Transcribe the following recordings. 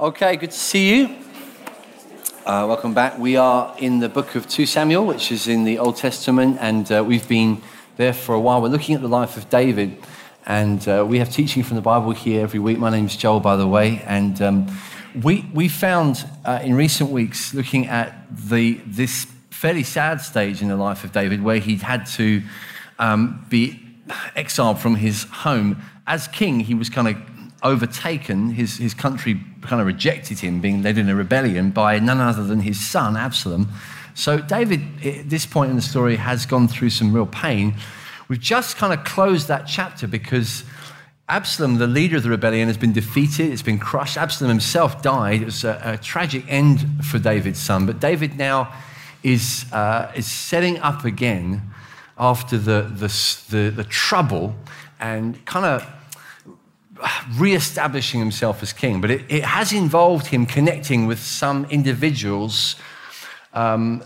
Okay, good to see you. Uh, welcome back. We are in the book of 2 Samuel, which is in the Old Testament, and uh, we've been there for a while. We're looking at the life of David, and uh, we have teaching from the Bible here every week. My name's Joel, by the way, and um, we, we found uh, in recent weeks, looking at the, this fairly sad stage in the life of David, where he'd had to um, be exiled from his home. As king, he was kind of overtaken, his, his country kind of rejected him, being led in a rebellion by none other than his son, Absalom. So, David, at this point in the story, has gone through some real pain. We've just kind of closed that chapter because Absalom, the leader of the rebellion, has been defeated, it's been crushed. Absalom himself died. It was a, a tragic end for David's son. But David now is, uh, is setting up again after the, the, the, the trouble and kind of re-establishing himself as king, but it, it, has involved him connecting with some individuals um,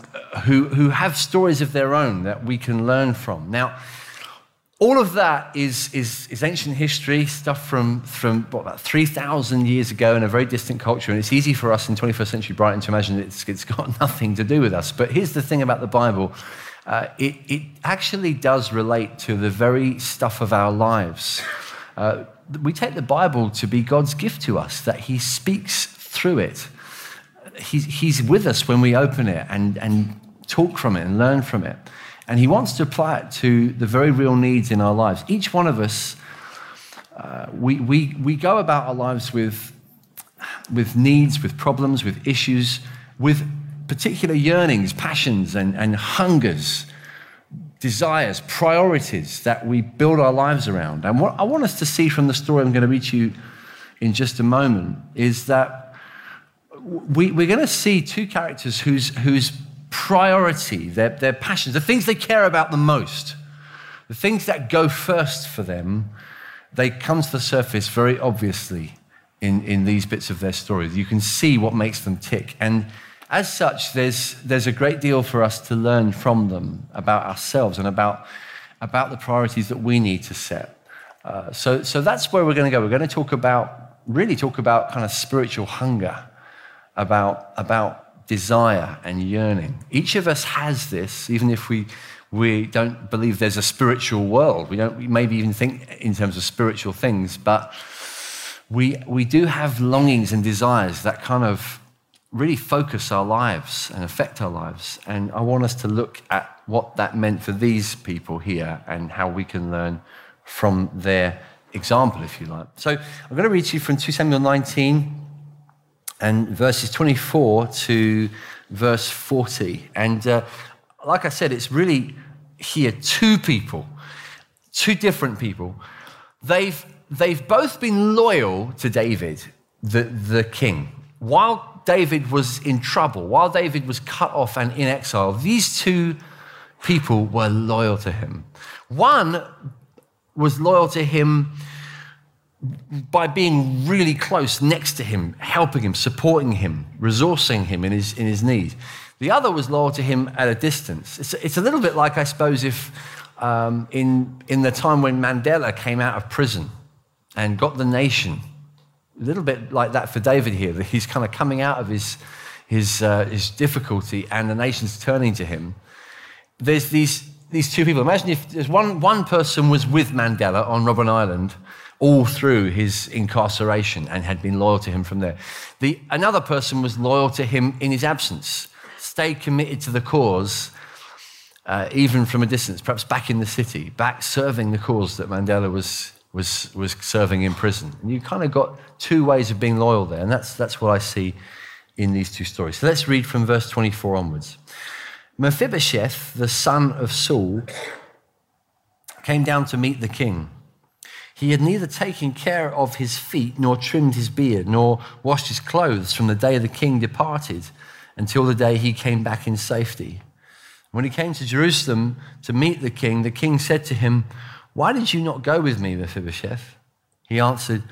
who, who have stories of their own that we can learn from. Now, all of that is, is, is ancient history, stuff from, from what, about 3,000 years ago in a very distant culture, and it's easy for us in 21st century Brighton to imagine it's, it's got nothing to do with us. But here's the thing about the Bible uh, it, it actually does relate to the very stuff of our lives. Uh, we take the Bible to be God's gift to us, that He speaks through it. He's, he's with us when we open it and, and talk from it and learn from it. And He wants to apply it to the very real needs in our lives. Each one of us, uh, we, we, we go about our lives with, with needs, with problems, with issues, with particular yearnings, passions, and, and hungers desires, priorities that we build our lives around. And what I want us to see from the story I'm going to read to you in just a moment is that we, are going to see two characters whose, whose priority, their, their passions, the things they care about the most, the things that go first for them, they come to the surface very obviously in, in these bits of their stories. You can see what makes them tick. And as such, there's, there's a great deal for us to learn from them about ourselves and about, about the priorities that we need to set. Uh, so, so that's where we're going to go. We're going to talk about, really talk about kind of spiritual hunger, about, about desire and yearning. Each of us has this, even if we, we don't believe there's a spiritual world. We don't maybe even think in terms of spiritual things, but we, we do have longings and desires that kind of really focus our lives and affect our lives. And I want us to look at what that meant for these people here and how we can learn from their example, if you like. So I'm going to read to you from 2 Samuel 19 and verses 24 to verse 40. And uh, like I said, it's really here two people, two different people. They've, they've both been loyal to David, the, the king. While David was in trouble, while David was cut off and in exile, these two people were loyal to him. One was loyal to him by being really close next to him, helping him, supporting him, resourcing him in his, in his need. The other was loyal to him at a distance. It's, it's a little bit like, I suppose, if um, in, in the time when Mandela came out of prison and got the nation a little bit like that for David here, that he's kind of coming out of his, his, uh, his difficulty and the nation's turning to him. There's these, these two people. Imagine if there's one, one person was with Mandela on Robben Island all through his incarceration and had been loyal to him from there. The, another person was loyal to him in his absence, stayed committed to the cause, uh, even from a distance, perhaps back in the city, back serving the cause that Mandela was, was, was serving in prison. And you kind of got two ways of being loyal there, and that's, that's what I see in these two stories. So let's read from verse 24 onwards. Mephibosheth, the son of Saul, came down to meet the king. He had neither taken care of his feet, nor trimmed his beard, nor washed his clothes from the day the king departed until the day he came back in safety. When he came to Jerusalem to meet the king, the king said to him, why did you not go with me, Mephibosheth? He answered,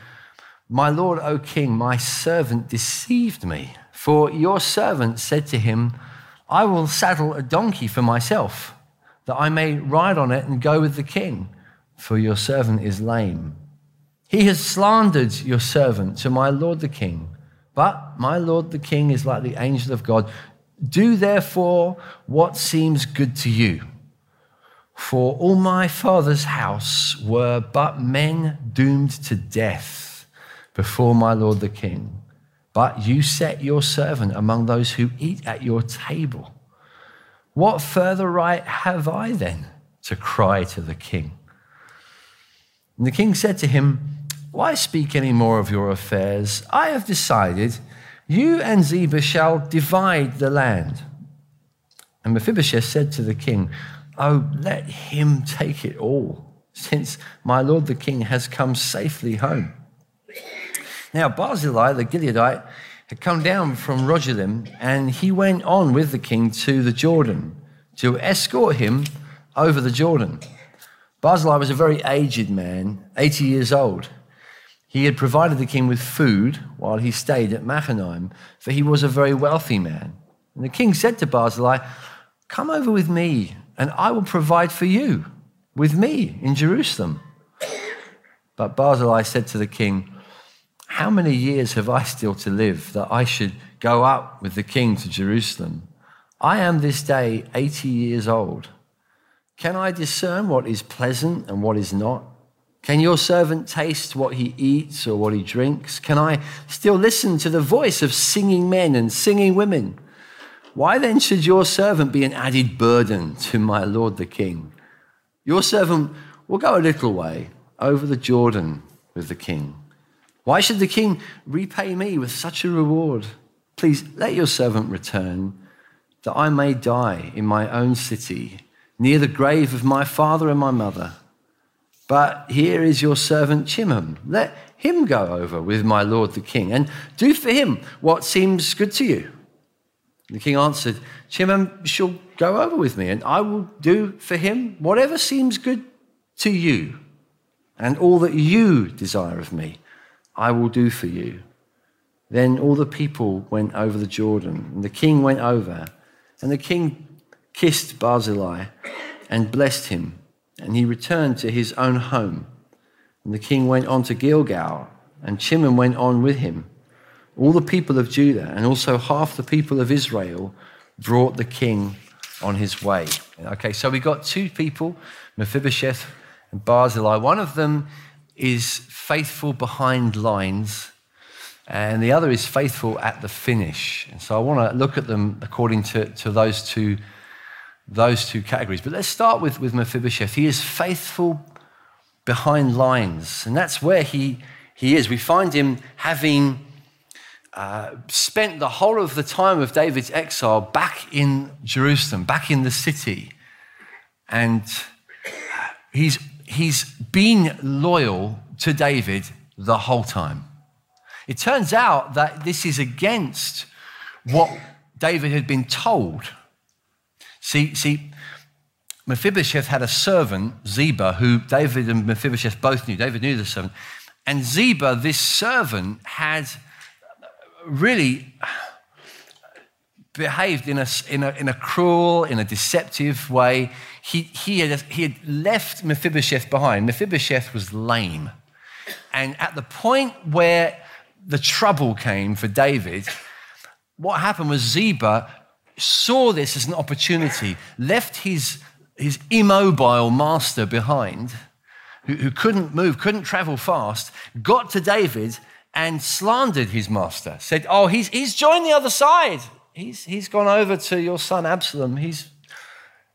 My lord, O king, my servant deceived me. For your servant said to him, I will saddle a donkey for myself, that I may ride on it and go with the king, for your servant is lame. He has slandered your servant to my lord the king. But my lord the king is like the angel of God. Do therefore what seems good to you. For all my father's house were but men doomed to death before my lord the king. But you set your servant among those who eat at your table. What further right have I then to cry to the king? And the king said to him, Why speak any more of your affairs? I have decided you and Ziba shall divide the land. And Mephibosheth said to the king, Oh, let him take it all, since my lord the king has come safely home. Now, Barzillai the Gileadite had come down from Rogelim, and he went on with the king to the Jordan to escort him over the Jordan. Barzillai was a very aged man, 80 years old. He had provided the king with food while he stayed at Machanaim, for he was a very wealthy man. And the king said to Barzillai, Come over with me, and I will provide for you with me in Jerusalem. But Barzillai said to the king, How many years have I still to live that I should go up with the king to Jerusalem? I am this day 80 years old. Can I discern what is pleasant and what is not? Can your servant taste what he eats or what he drinks? Can I still listen to the voice of singing men and singing women? Why then should your servant be an added burden to my lord the king? Your servant will go a little way over the Jordan with the king. Why should the king repay me with such a reward? Please let your servant return, that I may die in my own city near the grave of my father and my mother. But here is your servant Chimham. Let him go over with my lord the king, and do for him what seems good to you. The king answered, Chimham shall go over with me, and I will do for him whatever seems good to you, and all that you desire of me, I will do for you. Then all the people went over the Jordan, and the king went over, and the king kissed Barzillai and blessed him, and he returned to his own home. And the king went on to Gilgal, and Chimham went on with him. All the people of Judah and also half the people of Israel brought the king on his way. Okay, so we got two people, Mephibosheth and Barzillai. One of them is faithful behind lines, and the other is faithful at the finish. And so I want to look at them according to, to those two those two categories. But let's start with, with Mephibosheth. He is faithful behind lines, and that's where he, he is. We find him having uh, spent the whole of the time of David's exile back in Jerusalem, back in the city. And he's, he's been loyal to David the whole time. It turns out that this is against what David had been told See, see, Mephibosheth had a servant, Ziba, who David and Mephibosheth both knew. David knew the servant. And Ziba, this servant, had really behaved in a, in a, in a cruel, in a deceptive way. He, he, had, he had left Mephibosheth behind. Mephibosheth was lame. And at the point where the trouble came for David, what happened was Ziba saw this as an opportunity, left his, his immobile master behind, who, who couldn't move, couldn't travel fast, got to David and slandered his master. Said, Oh, he's, he's joined the other side. He's, he's gone over to your son Absalom. He's,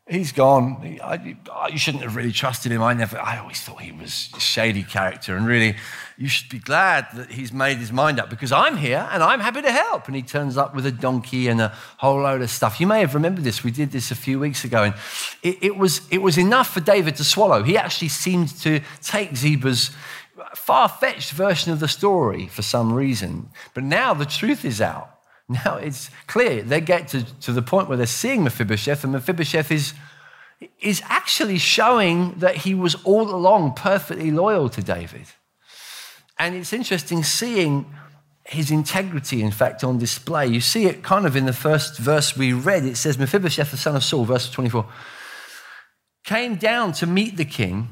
he's gone. I, you shouldn't have really trusted him. I never, I always thought he was a shady character. And really, you should be glad that he's made his mind up because I'm here and I'm happy to help. And he turns up with a donkey and a whole load of stuff. You may have remembered this. We did this a few weeks ago. And it, it was, it was enough for David to swallow. He actually seemed to take Ziba's far fetched version of the story for some reason. But now the truth is out. Now it's clear. They get to, to the point where they're seeing Mephibosheth, and Mephibosheth is, is actually showing that he was all along perfectly loyal to David. And it's interesting seeing his integrity, in fact, on display. You see it kind of in the first verse we read. It says, Mephibosheth, the son of Saul, verse 24, came down to meet the king.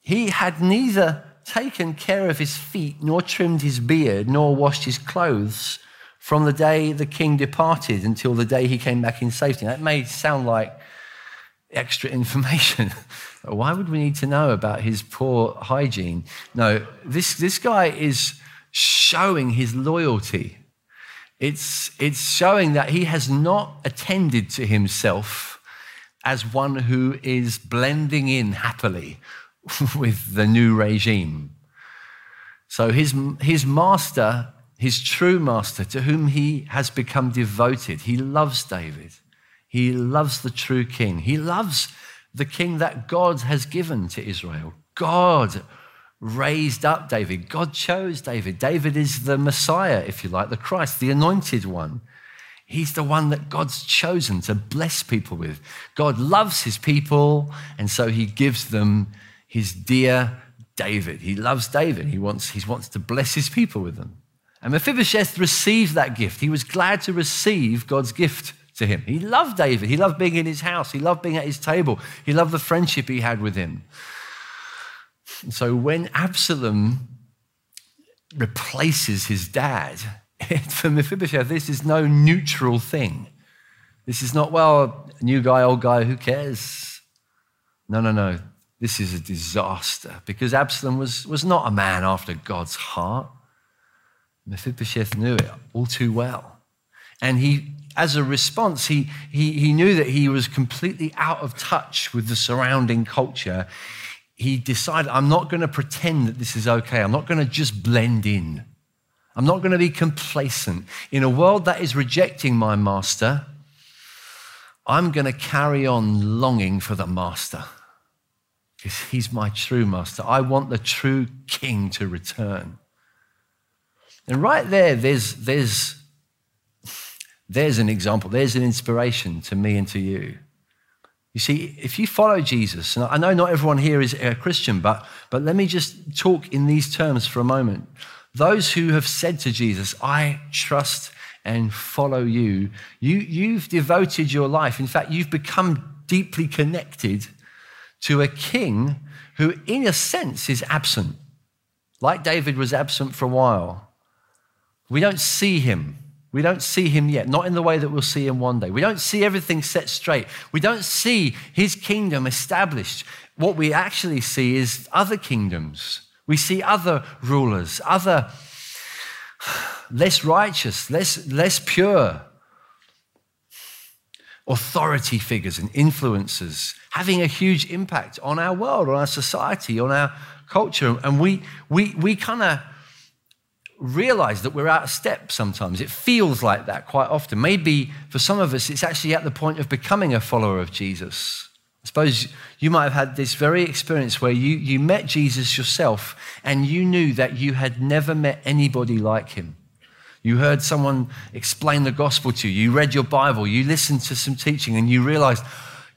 He had neither taken care of his feet, nor trimmed his beard, nor washed his clothes. from the day the king departed until the day he came back in safety. Now, That may sound like extra information. Why would we need to know about his poor hygiene? No, this, this guy is showing his loyalty. It's, it's showing that he has not attended to himself as one who is blending in happily with the new regime. So his, his master, his true master, to whom he has become devoted, he loves David. He loves the true king. He loves the king that God has given to Israel. God raised up David. God chose David. David is the Messiah, if you like, the Christ, the anointed one. He's the one that God's chosen to bless people with. God loves his people, and so he gives them his dear David. He loves David. He wants, he wants to bless his people with them. And Mephibosheth received that gift. He was glad to receive God's gift to him. He loved David. He loved being in his house. He loved being at his table. He loved the friendship he had with him. So when Absalom replaces his dad, for Mephibosheth, this is no neutral thing. This is not, well, new guy, old guy, who cares? No, no, no. This is a disaster because Absalom was, was not a man after God's heart. Mephibosheth knew it all too well. And he, as a response, he, he, he knew that he was completely out of touch with the surrounding culture he decided, I'm not going to pretend that this is okay. I'm not going to just blend in. I'm not going to be complacent. In a world that is rejecting my master, I'm going to carry on longing for the master because he's my true master. I want the true king to return. And right there, there's, there's, there's an example, there's an inspiration to me and to you. You see, if you follow Jesus, and I know not everyone here is a Christian, but, but let me just talk in these terms for a moment. Those who have said to Jesus, I trust and follow you, you you've devoted your life. In fact, you've become deeply connected to a king who, in a sense, is absent. Like David was absent for a while. We don't see him. We don't see him yet, not in the way that we'll see him one day. We don't see everything set straight. We don't see his kingdom established. What we actually see is other kingdoms. We see other rulers, other less righteous, less, less pure authority figures and influencers having a huge impact on our world, on our society, on our culture. And we, we, we kind of realize that we're out of step sometimes. It feels like that quite often. Maybe for some of us, it's actually at the point of becoming a follower of Jesus. I suppose you might have had this very experience where you, you met Jesus yourself and you knew that you had never met anybody like him. You heard someone explain the gospel to you, you read your Bible, you listened to some teaching, and you realized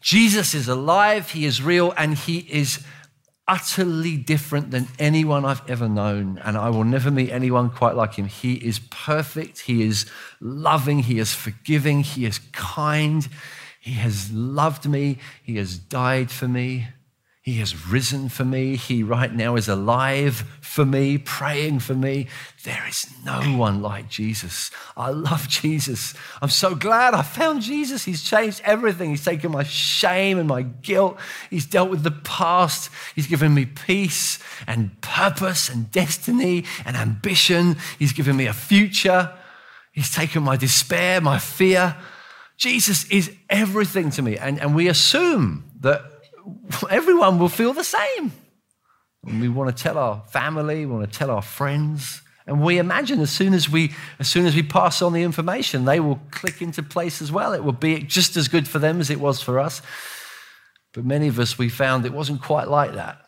Jesus is alive, he is real, and he is utterly different than anyone I've ever known, and I will never meet anyone quite like him. He is perfect, he is loving, he is forgiving, he is kind, he has loved me, he has died for me. He has risen for me. He right now is alive for me, praying for me. There is no one like Jesus. I love Jesus. I'm so glad I found Jesus. He's changed everything. He's taken my shame and my guilt. He's dealt with the past. He's given me peace and purpose and destiny and ambition. He's given me a future. He's taken my despair, my fear. Jesus is everything to me. And, and we assume that everyone will feel the same. And we want to tell our family, we want to tell our friends. And we imagine as soon as we, as soon as we pass on the information, they will click into place as well. It will be just as good for them as it was for us. But many of us, we found it wasn't quite like that.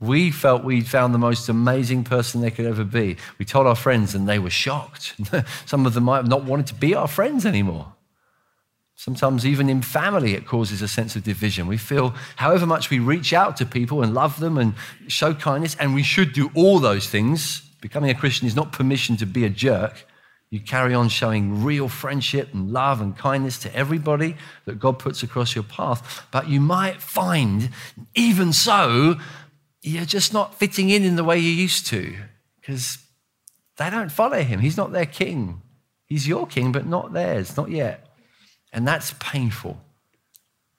We felt we'd found the most amazing person there could ever be. We told our friends, and they were shocked. Some of them might have not wanted to be our friends anymore. Sometimes, even in family, it causes a sense of division. We feel, however much we reach out to people and love them and show kindness, and we should do all those things. Becoming a Christian is not permission to be a jerk. You carry on showing real friendship and love and kindness to everybody that God puts across your path. But you might find, even so, you're just not fitting in in the way you used to because they don't follow him. He's not their king. He's your king, but not theirs, not yet. And that's painful.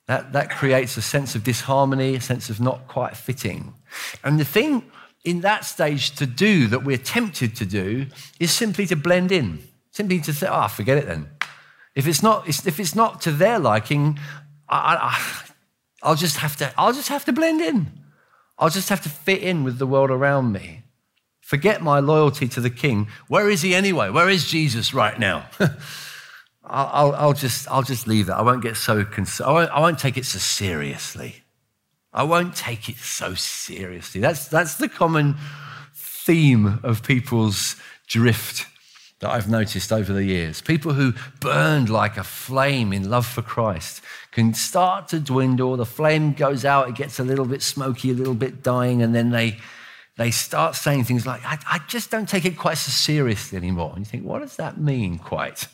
That, that creates a sense of disharmony, a sense of not quite fitting. And the thing in that stage to do that we're tempted to do is simply to blend in, simply to say, ah, oh, forget it then. If it's not, if it's not to their liking, I, I, will just have to, I'll just have to blend in. I'll just have to fit in with the world around me. Forget my loyalty to the king. Where is he anyway? Where is Jesus right now? I'll, I'll, just, I'll just leave it. I won't get so concerned. I won't, I won't take it so seriously. I won't take it so seriously. That's, that's the common theme of people's drift that I've noticed over the years. People who burned like a flame in love for Christ can start to dwindle. The flame goes out, it gets a little bit smoky, a little bit dying, and then they they start saying things like, I, I, just don't take it quite so seriously anymore. And you think, what does that mean quite?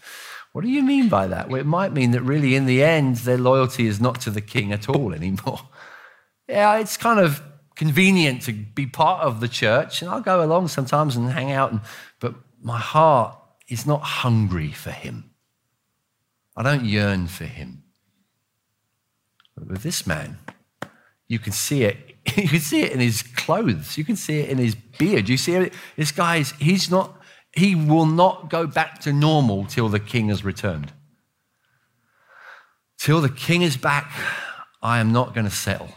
What do you mean by that? Well, it might mean that really, in the end, their loyalty is not to the king at all anymore. Yeah, it's kind of convenient to be part of the church, and I'll go along sometimes and hang out, and, but my heart is not hungry for him. I don't yearn for him. But with this man, you can see it you can see it in his clothes. You can see it in his beard. You see it. This guy's, he's not, he will not go back to normal till the king has returned. Till the king is back, I am not going to settle.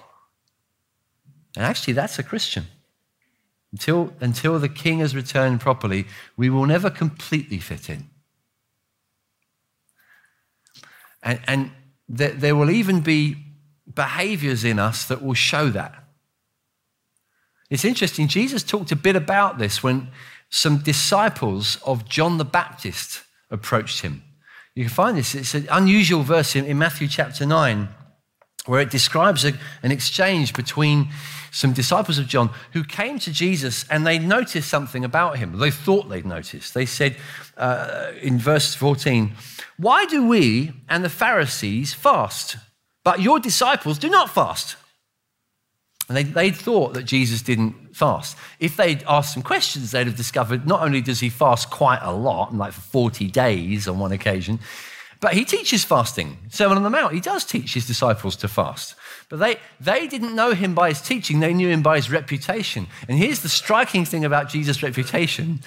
And actually, that's a Christian. Until, until the king has returned properly, we will never completely fit in. And, and there, there will even be behaviors in us that will show that. It's interesting, Jesus talked a bit about this when some disciples of John the Baptist approached him. You can find this, it's an unusual verse in, Matthew chapter 9 where it describes a, an exchange between some disciples of John who came to Jesus and they noticed something about him. They thought they'd noticed. They said uh, in verse 14, Why do we and the Pharisees fast, but your disciples do not fast? And they, they thought that Jesus didn't fast. If they'd asked some questions, they'd have discovered not only does he fast quite a lot, like for 40 days on one occasion, but he teaches fasting. Sermon on the Mount, he does teach his disciples to fast. But they, they didn't know him by his teaching, they knew him by his reputation. And here's the striking thing about Jesus' reputation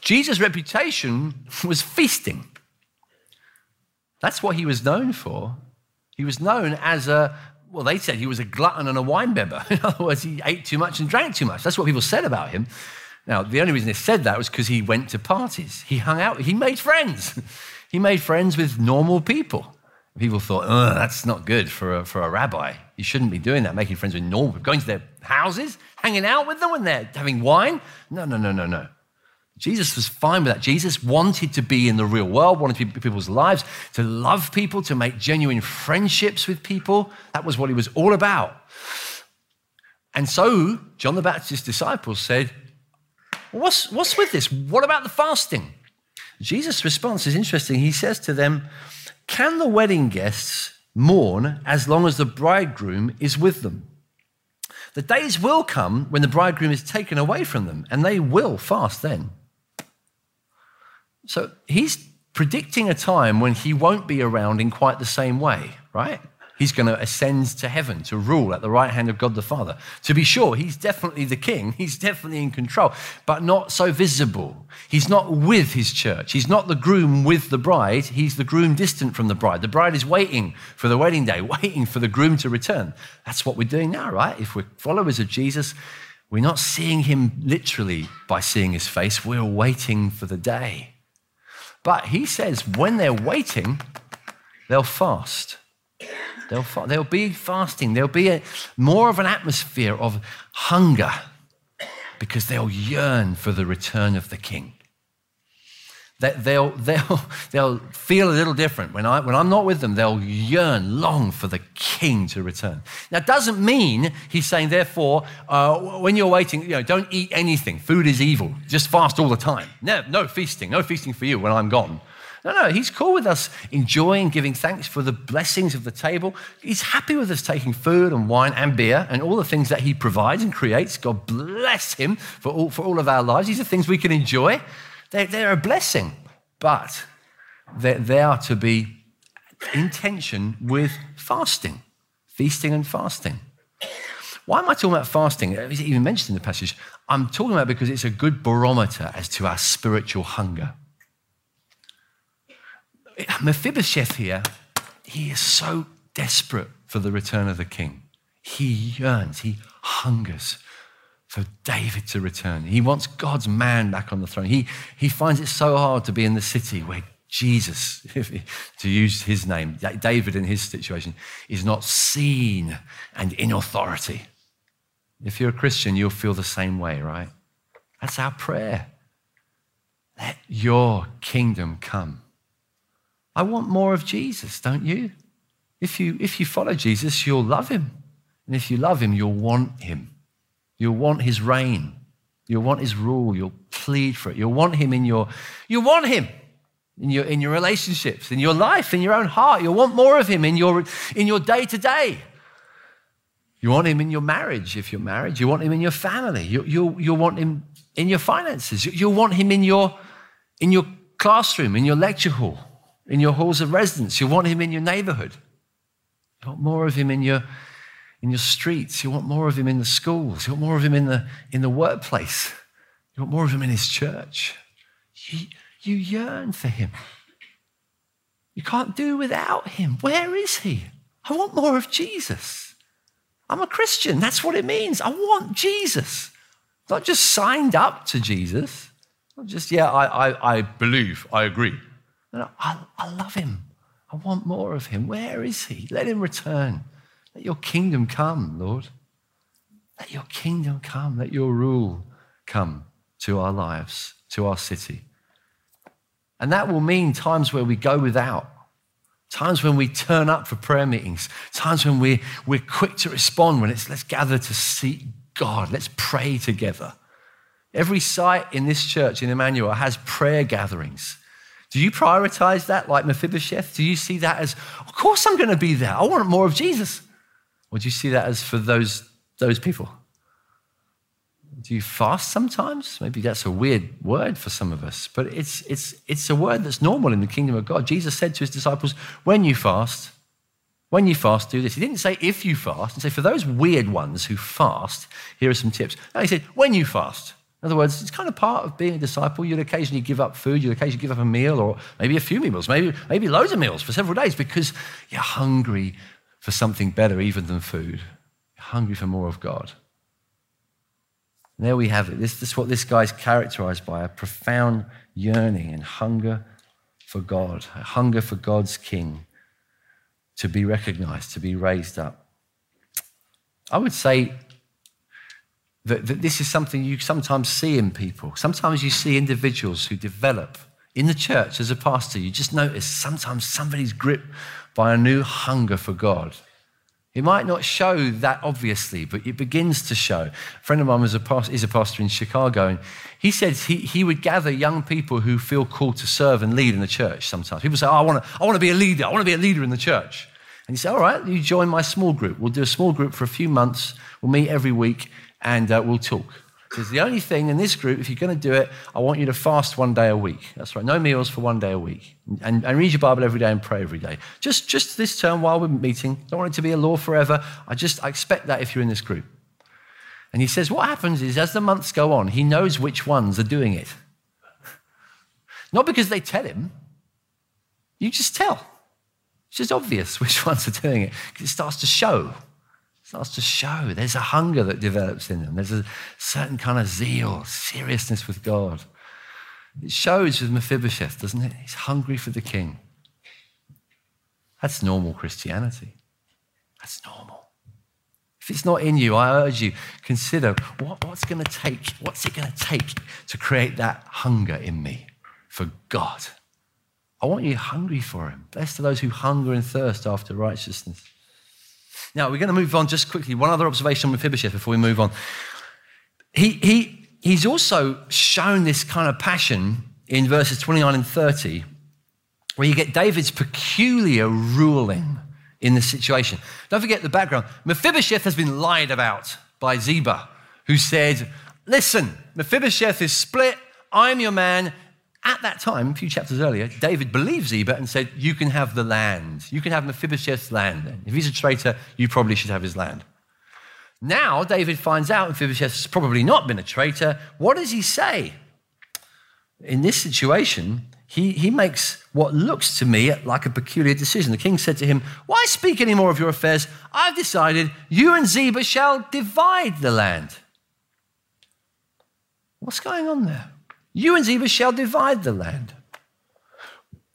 Jesus' reputation was feasting. That's what he was known for. He was known as a, well, they said he was a glutton and a winebibber. In other words, he ate too much and drank too much. That's what people said about him. Now, the only reason they said that was because he went to parties. He hung out, he made friends. he made friends with normal people. People thought, oh, that's not good for a, for a rabbi. You shouldn't be doing that, making friends with normal, people, going to their houses, hanging out with them when they're having wine. No, no, no, no, no. Jesus was fine with that. Jesus wanted to be in the real world, wanted to be in people's lives, to love people, to make genuine friendships with people. That was what he was all about. And so John the Baptist's disciples said, What's, what's with this? What about the fasting? Jesus' response is interesting. He says to them, Can the wedding guests mourn as long as the bridegroom is with them? The days will come when the bridegroom is taken away from them, and they will fast then. So he's predicting a time when he won't be around in quite the same way, right? He's going to ascend to heaven to rule at the right hand of God the Father. To be sure, he's definitely the king, he's definitely in control, but not so visible. He's not with his church. He's not the groom with the bride, he's the groom distant from the bride. The bride is waiting for the wedding day, waiting for the groom to return. That's what we're doing now, right? If we're followers of Jesus, we're not seeing him literally by seeing his face, we're waiting for the day. But he says when they're waiting, they'll fast. They'll, fa- they'll be fasting. There'll be a, more of an atmosphere of hunger because they'll yearn for the return of the king. That they'll, they'll, they'll feel a little different. When, I, when I'm not with them, they'll yearn, long for the king to return. Now, doesn't mean he's saying, therefore, uh, when you're waiting, you know, don't eat anything. Food is evil. Just fast all the time. No, no feasting. No feasting for you when I'm gone. No, no, he's cool with us enjoying, giving thanks for the blessings of the table. He's happy with us taking food and wine and beer and all the things that he provides and creates. God bless him for all, for all of our lives. These are things we can enjoy. They're, they're a blessing. But they, they are to be in tension with fasting, feasting and fasting. Why am I talking about fasting? Is it even mentioned in the passage? I'm talking about because it's a good barometer as to our spiritual hunger. Mephibosheth here, he is so desperate for the return of the king. He yearns, he hungers for David to return. He wants God's man back on the throne. He, he finds it so hard to be in the city where Jesus, to use his name, David in his situation, is not seen and in authority. If you're a Christian, you'll feel the same way, right? That's our prayer. Let your kingdom come. I want more of Jesus, don't you? If you, if you follow Jesus, you'll love him. And if you love him, you'll want him. You'll want his reign. You'll want his rule. You'll plead for it. You'll want him in your, you want him in your, in your relationships, in your life, in your own heart. You'll want more of him in your, in your day to day. You want him in your marriage if you're married. You want him in your family. You, you, you'll want him in your finances. You, you'll want him in your, in your classroom, in your lecture hall in your halls of residence. You want him in your neighborhood. You want more of him in your, in your streets. You want more of him in the schools. You want more of him in the, in the workplace. You want more of him in his church. You, you yearn for him. You can't do without him. Where is he? I want more of Jesus. I'm a Christian. That's what it means. I want Jesus. Not just signed up to Jesus. Not just, yeah, I, I, I believe, I agree. I, I love him. I want more of him. Where is he? Let him return. Let your kingdom come, Lord. Let your kingdom come. Let your rule come to our lives, to our city. And that will mean times where we go without, times when we turn up for prayer meetings, times when we, we're quick to respond when it's let's gather to seek God, let's pray together. Every site in this church in Emmanuel has prayer gatherings. Do you prioritize that like Mephibosheth? Do you see that as, of course I'm going to be there. I want more of Jesus. Or do you see that as for those, those people? Do you fast sometimes? Maybe that's a weird word for some of us, but it's, it's, it's a word that's normal in the kingdom of God. Jesus said to his disciples, when you fast, when you fast, do this. He didn't say if you fast. He said, for those weird ones who fast, here are some tips. No, he said, when you fast. In other words, it's kind of part of being a disciple. You'd occasionally give up food, you'd occasionally give up a meal, or maybe a few meals, maybe, maybe loads of meals for several days because you're hungry for something better even than food. Hungry for more of God. And there we have it. This, this is what this guy's characterized by a profound yearning and hunger for God, a hunger for God's King to be recognized, to be raised up. I would say that, that this is something you sometimes see in people. Sometimes you see individuals who develop in the church as a pastor. You just notice sometimes somebody's gripped by a new hunger for God. It might not show that obviously, but it begins to show. A friend of mine was a pastor, is a pastor in Chicago, and he said he, he would gather young people who feel called to serve and lead in the church sometimes. People say, oh, I want to I wanna be a leader. I want to be a leader in the church. And he said, All right, you join my small group. We'll do a small group for a few months. We'll meet every week and uh, we'll talk. Because the only thing in this group, if you're going to do it, I want you to fast one day a week. That's right, no meals for one day a week. And, and read your Bible every day and pray every day. Just, just this term while we're meeting. Don't want it to be a law forever. I just I expect that if you're in this group. And he says, what happens is as the months go on, he knows which ones are doing it. Not because they tell him, you just tell. It's just obvious which ones are doing it it starts to show starts to show. There's a hunger that develops in them. There's a certain kind of zeal, seriousness with God. It shows with Mephibosheth, doesn't it? He's hungry for the king. That's normal Christianity. That's normal. If it's not in you, I urge you, consider what, what's going to take, what's it going to take to create that hunger in me for God? I want you hungry for him. Blessed are those who hunger and thirst after righteousness. Now, we're going to move on just quickly. One other observation on Mephibosheth before we move on. He, he, he's also shown this kind of passion in verses 29 and 30, where you get David's peculiar ruling in the situation. Don't forget the background. Mephibosheth has been lied about by Ziba, who said, Listen, Mephibosheth is split. I'm your man. At that time, a few chapters earlier, David believed Ziba and said, You can have the land. You can have Mephibosheth's land. If he's a traitor, you probably should have his land. Now, David finds out Mephibosheth's probably not been a traitor. What does he say? In this situation, he, he makes what looks to me like a peculiar decision. The king said to him, Why speak any more of your affairs? I've decided you and Ziba shall divide the land. What's going on there? You and Ziba shall divide the land.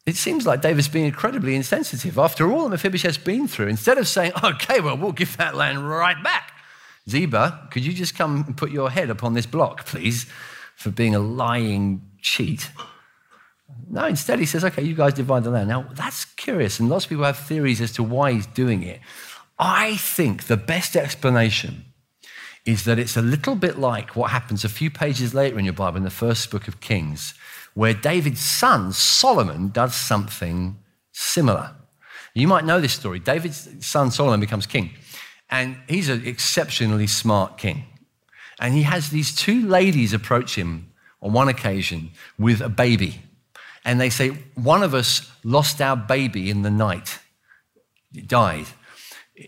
It seems like David's being incredibly insensitive. After all that Mephibosheth's been through, instead of saying, okay, well, we'll give that land right back. Ziba, could you just come and put your head upon this block, please, for being a lying cheat? No, instead he says, okay, you guys divide the land. Now, that's curious, and lots of people have theories as to why he's doing it. I think the best explanation is that it's a little bit like what happens a few pages later in your Bible, in the first book of Kings, where David's son, Solomon, does something similar. You might know this story. David's son, Solomon, becomes king, and he's an exceptionally smart king. And he has these two ladies approach him on one occasion with a baby and they say, One of us lost our baby in the night, it died.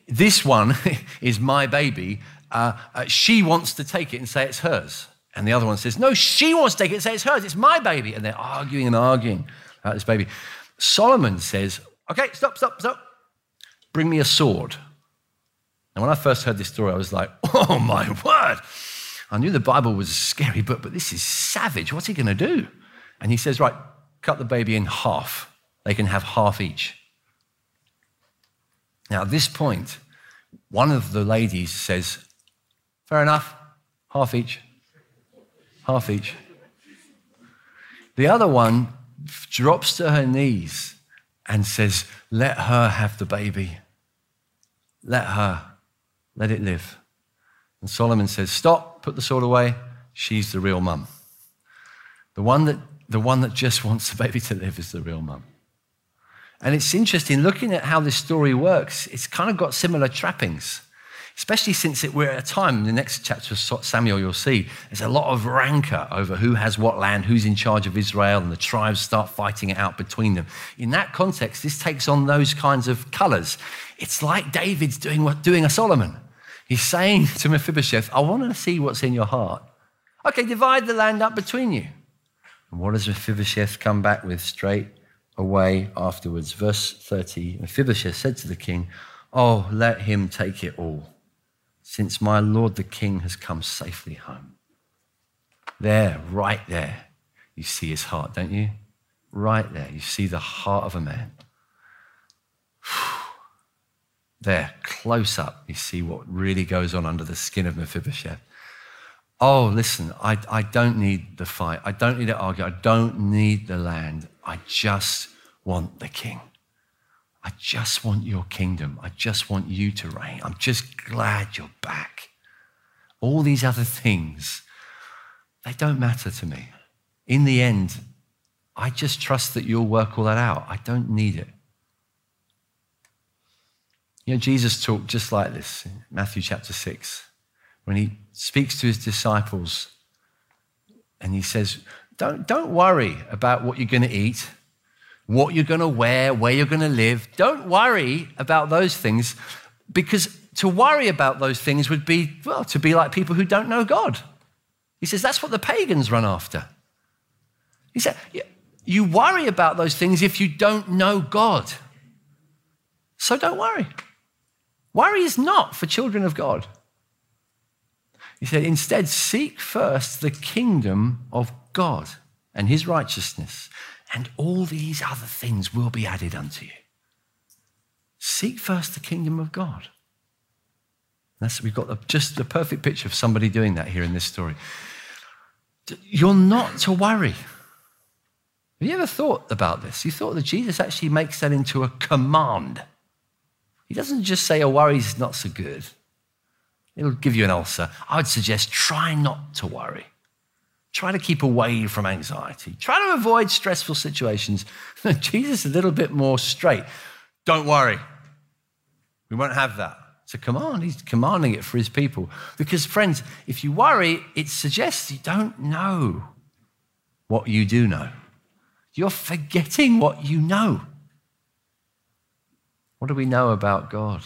This one is my baby. Uh, uh, she wants to take it and say it's hers. And the other one says, No, she wants to take it and say it's hers. It's my baby. And they're arguing and arguing about this baby. Solomon says, Okay, stop, stop, stop. Bring me a sword. And when I first heard this story, I was like, Oh my word. I knew the Bible was a scary book, but this is savage. What's he going to do? And he says, Right, cut the baby in half. They can have half each. Now, at this point, one of the ladies says, Fair enough, half each. Half each. The other one drops to her knees and says, Let her have the baby. Let her. Let it live. And Solomon says, Stop, put the sword away. She's the real mum. The one that the one that just wants the baby to live is the real mum. And it's interesting looking at how this story works, it's kind of got similar trappings, especially since it, we're at a time in the next chapter of Samuel, you'll see there's a lot of rancor over who has what land, who's in charge of Israel, and the tribes start fighting it out between them. In that context, this takes on those kinds of colors. It's like David's doing, what, doing a Solomon. He's saying to Mephibosheth, I want to see what's in your heart. Okay, divide the land up between you. And what does Mephibosheth come back with straight away afterwards? Verse 30 Mephibosheth said to the king, Oh, let him take it all, since my lord the king has come safely home. There, right there, you see his heart, don't you? Right there, you see the heart of a man. There, close up, you see what really goes on under the skin of Mephibosheth. Oh, listen, I, I don't need the fight. I don't need to argue. I don't need the land. I just want the king. I just want your kingdom. I just want you to reign. I'm just glad you're back. All these other things, they don't matter to me. In the end, I just trust that you'll work all that out. I don't need it. You know, Jesus talked just like this in Matthew chapter 6 when he speaks to his disciples and he says, Don't, don't worry about what you're going to eat, what you're going to wear, where you're going to live. Don't worry about those things because to worry about those things would be, well, to be like people who don't know God. He says, That's what the pagans run after. He said, You worry about those things if you don't know God. So don't worry. Worry is not for children of God. He said, instead, seek first the kingdom of God and his righteousness, and all these other things will be added unto you. Seek first the kingdom of God. That's, we've got just the perfect picture of somebody doing that here in this story. You're not to worry. Have you ever thought about this? You thought that Jesus actually makes that into a command. He doesn't just say a worry's not so good. It'll give you an ulcer. I would suggest try not to worry. Try to keep away from anxiety. Try to avoid stressful situations. Jesus is a little bit more straight. Don't worry. We won't have that. It's a command. He's commanding it for his people. Because, friends, if you worry, it suggests you don't know what you do know. You're forgetting what you know. What do we know about God?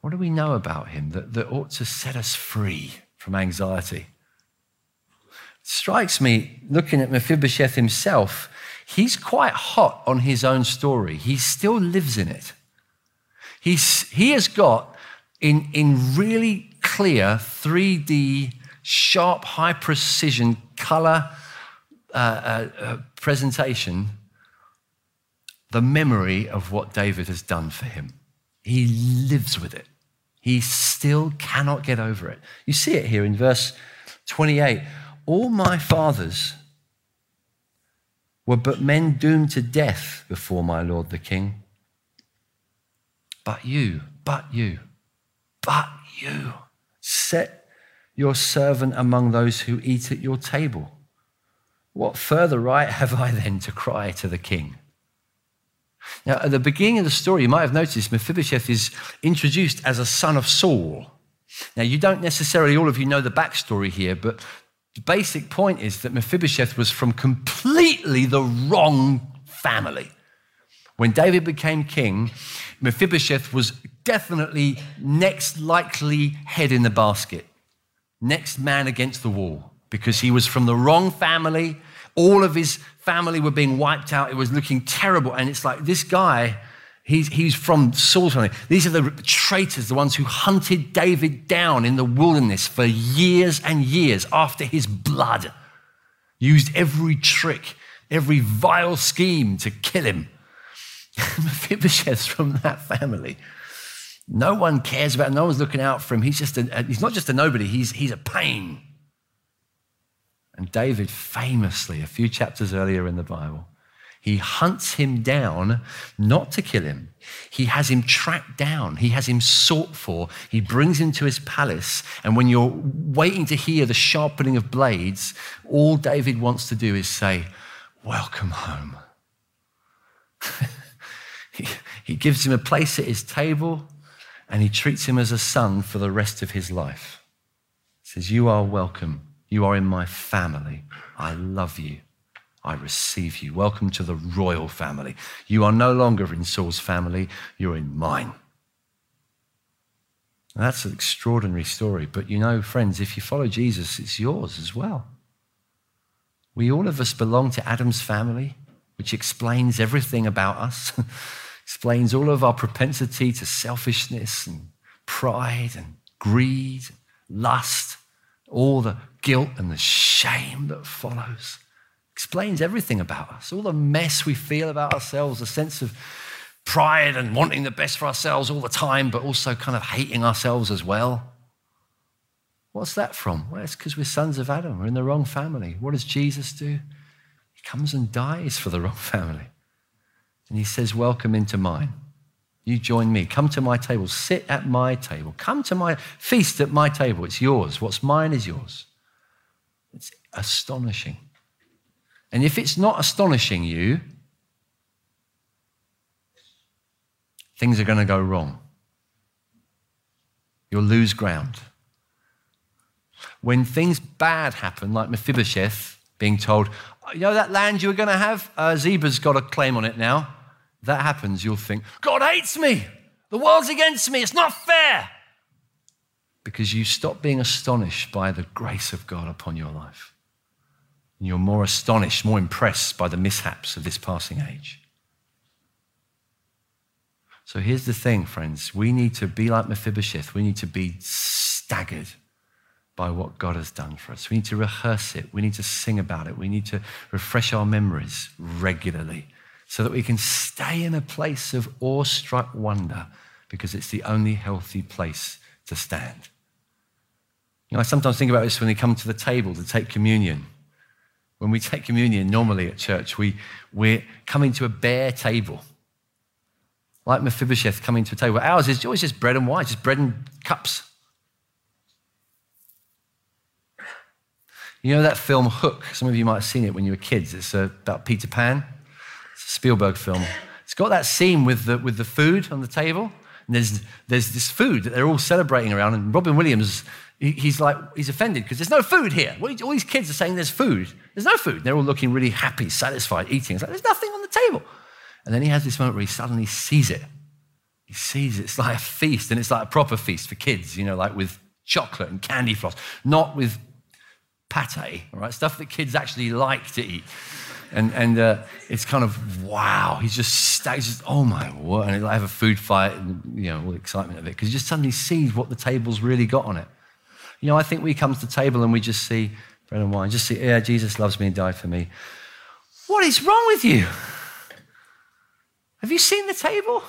What do we know about Him that, that ought to set us free from anxiety? Strikes me, looking at Mephibosheth himself, he's quite hot on his own story. He still lives in it. He's, he has got, in, in really clear 3D, sharp, high precision color uh, uh, uh, presentation, the memory of what David has done for him. He lives with it. He still cannot get over it. You see it here in verse 28. All my fathers were but men doomed to death before my Lord the King. But you, but you, but you set your servant among those who eat at your table. What further right have I then to cry to the king? Now, at the beginning of the story, you might have noticed Mephibosheth is introduced as a son of Saul. Now, you don't necessarily, all of you know the backstory here, but the basic point is that Mephibosheth was from completely the wrong family. When David became king, Mephibosheth was definitely next likely head in the basket, next man against the wall, because he was from the wrong family. All of his family were being wiped out. It was looking terrible. And it's like this guy He's, he's from Saul's family. These are the traitors, the ones who hunted David down in the wilderness for years and years after his blood, used every trick, every vile scheme to kill him. Mephibosheth's from that family. No one cares about him. No one's looking out for him. He's, just a, he's not just a nobody, he's, he's a pain. And David famously, a few chapters earlier in the Bible, he hunts him down, not to kill him. He has him tracked down. He has him sought for. He brings him to his palace. And when you're waiting to hear the sharpening of blades, all David wants to do is say, Welcome home. he, gives him a place at his table and he treats him as a son for the rest of his life. He says, You are welcome. You are in my family. I love you. I receive you. Welcome to the royal family. You are no longer in Saul's family, you're in mine. that's an extraordinary story. But you know, friends, if you follow Jesus, it's yours as well. We all of us belong to Adam's family, which explains everything about us, explains all of our propensity to selfishness and pride and greed, lust, all the guilt and the shame that follows explains everything about us. All the mess we feel about ourselves, a sense of pride and wanting the best for ourselves all the time, but also kind of hating ourselves as well. What's that from? Well, it's because we're sons of Adam. We're in the wrong family. What does Jesus do? He comes and dies for the wrong family. And he says, Welcome into mine. You join me. Come to my table. Sit at my table. Come to my feast at my table. It's yours. What's mine is yours. It's astonishing. And if it's not astonishing you, things are going to go wrong. You'll lose ground. When things bad happen, like Mephibosheth being told, you know that land you were going to have? Uh, Ziba's got a claim on it now. That happens, you'll think, God hates me. The world's against me. It's not fair. Because you stop being astonished by the grace of God upon your life. And you're more astonished, more impressed by the mishaps of this passing age. So here's the thing, friends. We need to be like Mephibosheth. We need to be staggered by what God has done for us. We need to rehearse it. We need to sing about it. We need to refresh our memories regularly so that we can stay in a place of awestruck wonder because it's the only healthy place to stand. You know, I sometimes think about this when we come to the table to take communion. When we take communion normally at church, we, we're coming to a bare table. Like Mephibosheth coming to a table. Ours is always just bread and wine, just bread and cups. You know that film Hook? Some of you might have seen it when you were kids. It's uh, about Peter Pan. It's a Spielberg film. It's got that scene with the, with the food on the table. And there's, there's this food that they're all celebrating around. And Robin Williams, he, he's like, he's offended because there's no food here. All these kids are saying there's food. There's no food. They're all looking really happy, satisfied, eating. It's like, there's nothing on the table. And then he has this moment where he suddenly sees it. He sees it. It's like a feast, and it's like a proper feast for kids, you know, like with chocolate and candy floss, not with pate, all right, stuff that kids actually like to eat. And, and uh, it's kind of, wow, he's just, he's oh my word. And he'll have a food fight and, you know, all the excitement of it, because he just suddenly sees what the table's really got on it. You know, I think we come to the table and we just see bread and wine, just see, yeah, Jesus loves me and died for me. What is wrong with you? Have you seen the table?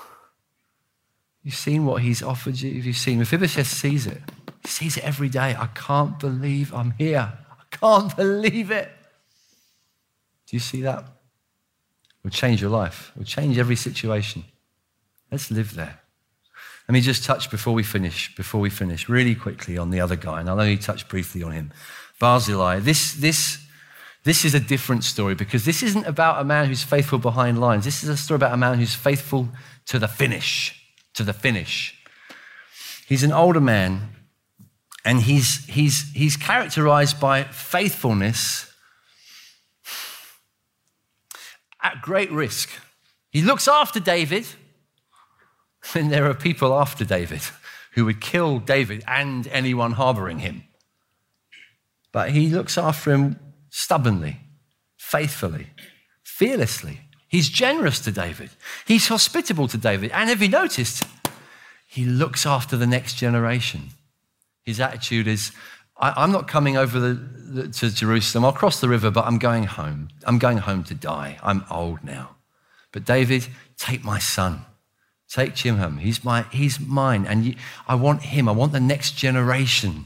You've seen what he's offered you. Have You've seen Mephibosheth sees it. He sees it every day. I can't believe I'm here. I can't believe it. Do you see that? It will change your life. It will change every situation. Let's live there. Let me just touch before we finish, before we finish, really quickly on the other guy, and I'll only touch briefly on him. Barzillai. This, this, this is a different story because this isn't about a man who's faithful behind lines. This is a story about a man who's faithful to the finish, to the finish. He's an older man, and he's, he's, he's characterized by faithfulness at great risk. He looks after David, and there are people after David who would kill David and anyone harboring him. But he looks after him stubbornly, faithfully, fearlessly. He's generous to David. He's hospitable to David. And have you noticed? He looks after the next generation. His attitude is I, am not coming over the, the, to Jerusalem. I'll cross the river, but I'm going home. I'm going home to die. I'm old now. But David, take my son. Take Chimham. He's, my, he's mine. And you, I want him. I want the next generation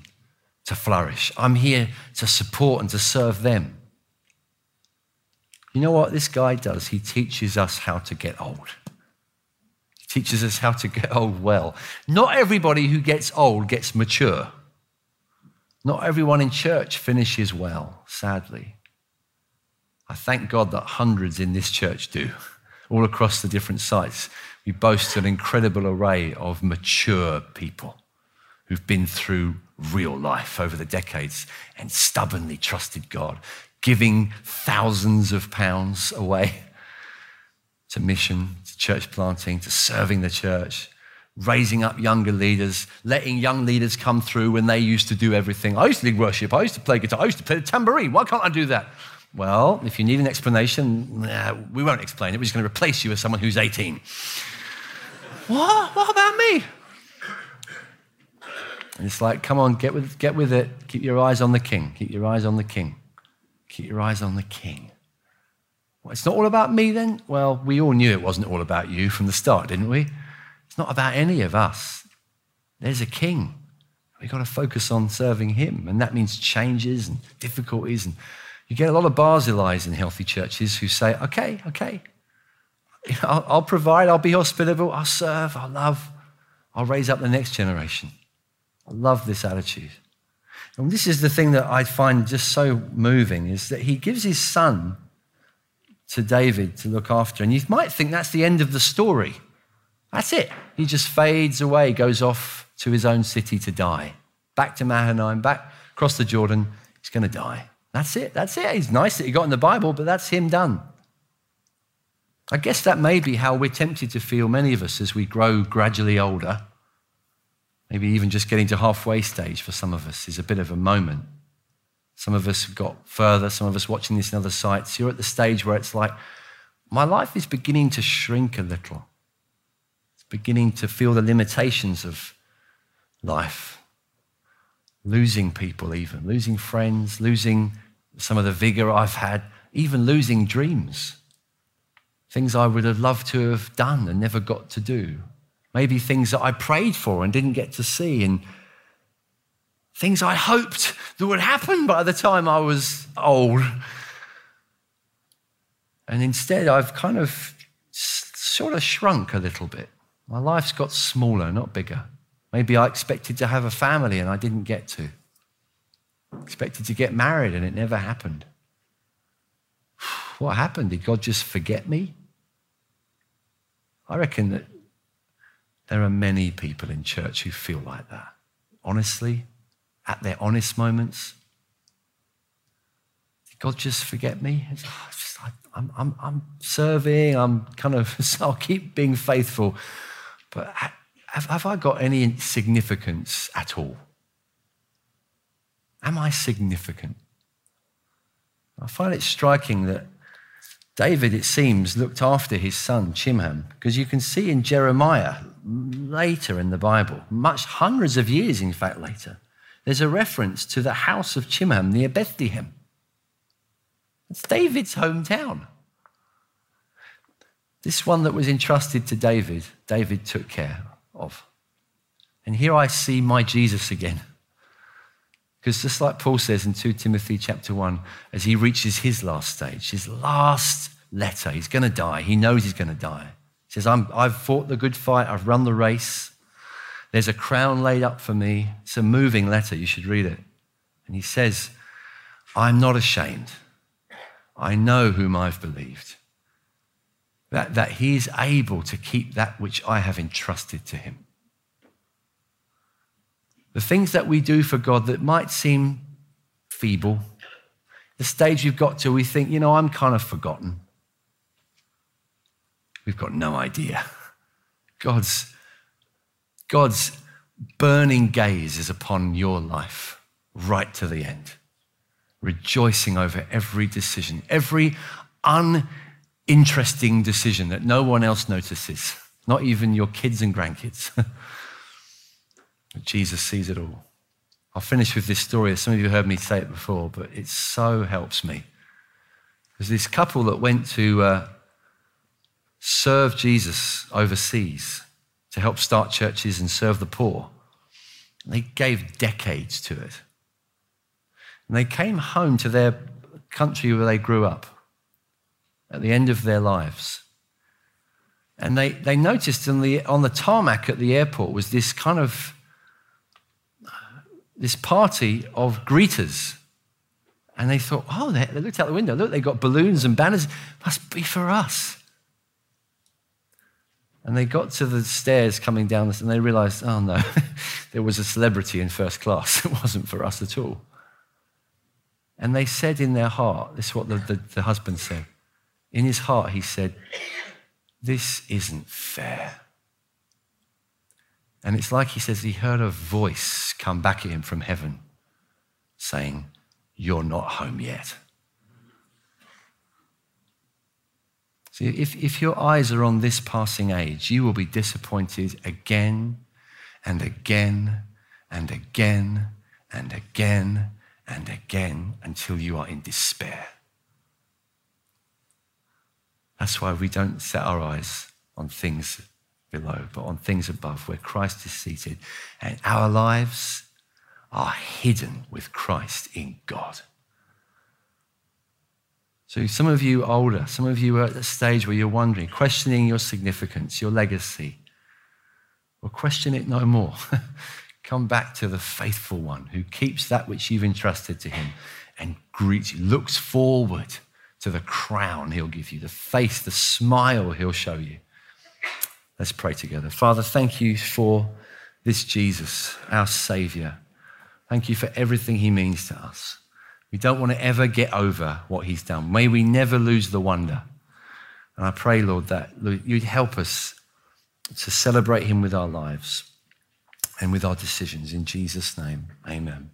to flourish. I'm here to support and to serve them. You know what this guy does? He teaches us how to get old. He teaches us how to get old well. Not everybody who gets old gets mature. Not everyone in church finishes well, sadly. I thank God that hundreds in this church do, all across the different sites. We boast an incredible array of mature people who've been through real life over the decades and stubbornly trusted God, giving thousands of pounds away to mission, to church planting, to serving the church, raising up younger leaders, letting young leaders come through when they used to do everything. I used to lead worship, I used to play guitar, I used to play the tambourine. Why can't I do that? Well, if you need an explanation, nah, we won't explain it. We're just going to replace you with someone who's 18. what? What about me? And it's like, come on, get with, get with it. Keep your eyes on the king. Keep your eyes on the king. Keep your eyes on the king. Well, it's not all about me then? Well, we all knew it wasn't all about you from the start, didn't we? It's not about any of us. There's a king. We've got to focus on serving him. And that means changes and difficulties. And you get a lot of Barzillais in healthy churches who say, okay, okay, I'll, I'll provide, I'll be hospitable, I'll serve, I'll love, I'll raise up the next generation. I love this attitude. And this is the thing that I find just so moving is that he gives his son to David to look after. And you might think that's the end of the story. That's it. He just fades away, goes off to his own city to die. Back to Mahanaim, back across the Jordan. He's going to die. That's it. That's it. It's nice that he got in the Bible, but that's him done. I guess that may be how we're tempted to feel, many of us, as we grow gradually older. Maybe even just getting to halfway stage for some of us is a bit of a moment. Some of us have got further, some of us watching this in other sites. You're at the stage where it's like, my life is beginning to shrink a little beginning to feel the limitations of life. Losing people, even, losing friends, losing some of the vigor I've had, even losing dreams. Things I would have loved to have done and never got to do. Maybe things that I prayed for and didn't get to see, and things I hoped that would happen by the time I was old. And instead, I've kind of sort of shrunk a little bit. My life's got smaller, not bigger. Maybe I expected to have a family and I didn't get to. Expected to get married and it never happened. What happened? Did God just forget me? I reckon that There are many people in church who feel like that. Honestly, at their honest moments, did God just forget me? It's, just, I, I'm, I'm, I'm serving, I'm kind of, so I'll keep being faithful. But have, have I got any significance at all? Am I significant? I find it striking that David, it seems, looked after his son Chimham, because you can see in Jeremiah later in the Bible, much hundreds of years, in fact, later, there's a reference to the house of Chimham near Bethlehem. It's David's hometown. This one that was entrusted to David, David took care of. And here I see my Jesus again. Because just like Paul says in 2 Timothy chapter 1, as he reaches his last stage, his last letter, he's going to die. He knows he's going to die. He says, i have fought the good fight, I've run the race. There's a crown laid up for me. It's a moving letter, you should read it. And he says, I'm not ashamed. I know whom I've believed. That, that he is able to keep that which I have entrusted to him. The things that we do for God that might seem feeble, the stage we've got to, we think, you know, I'm kind of forgotten. We've got no idea. God's, God's burning gaze is upon your life right to the end, rejoicing over every decision, every uninteresting decision that no one else notices, not even your kids and grandkids. but Jesus sees it all. I'll finish with this story. Some of you heard me say it before, but it so helps me. There's this couple that went to uh, serve Jesus overseas to help start churches and serve the poor. And They gave decades to it. And they came home to their country where they grew up at the end of their lives. And they, they noticed on the, on the tarmac at the airport was this kind of this party of greeters. And they thought, oh, they, they looked out the window. Look, they got balloons and banners. Must be for us. And they got to the stairs coming down this, and they realized, oh no, there was a celebrity in first class. It wasn't for us at all. And they said in their heart, this is what the, the, the husband said. In his heart, he said, This isn't fair. And it's like he says he heard a voice come back at him from heaven saying, You're not home yet. See, if, if your eyes are on this passing age, you will be disappointed again and again and again and again and again until you are in despair. That's why we don't set our eyes on things below, but on things above where Christ is seated. And our lives are hidden with Christ in God. So, some of you older, some of you are at the stage where you're wondering, questioning your significance, your legacy. Well, question it no more. Come back to the faithful one who keeps that which you've entrusted to him and greets looks forward to the crown he'll give you, the face, the smile he'll show you. Let's pray together. Father, thank you for this Jesus, our Savior. Thank you for everything he means to us. We don't want to ever get over what he's done. May we never lose the wonder. And I pray, Lord, that you'd help us to celebrate him with our lives and with our decisions. In Jesus' name, amen.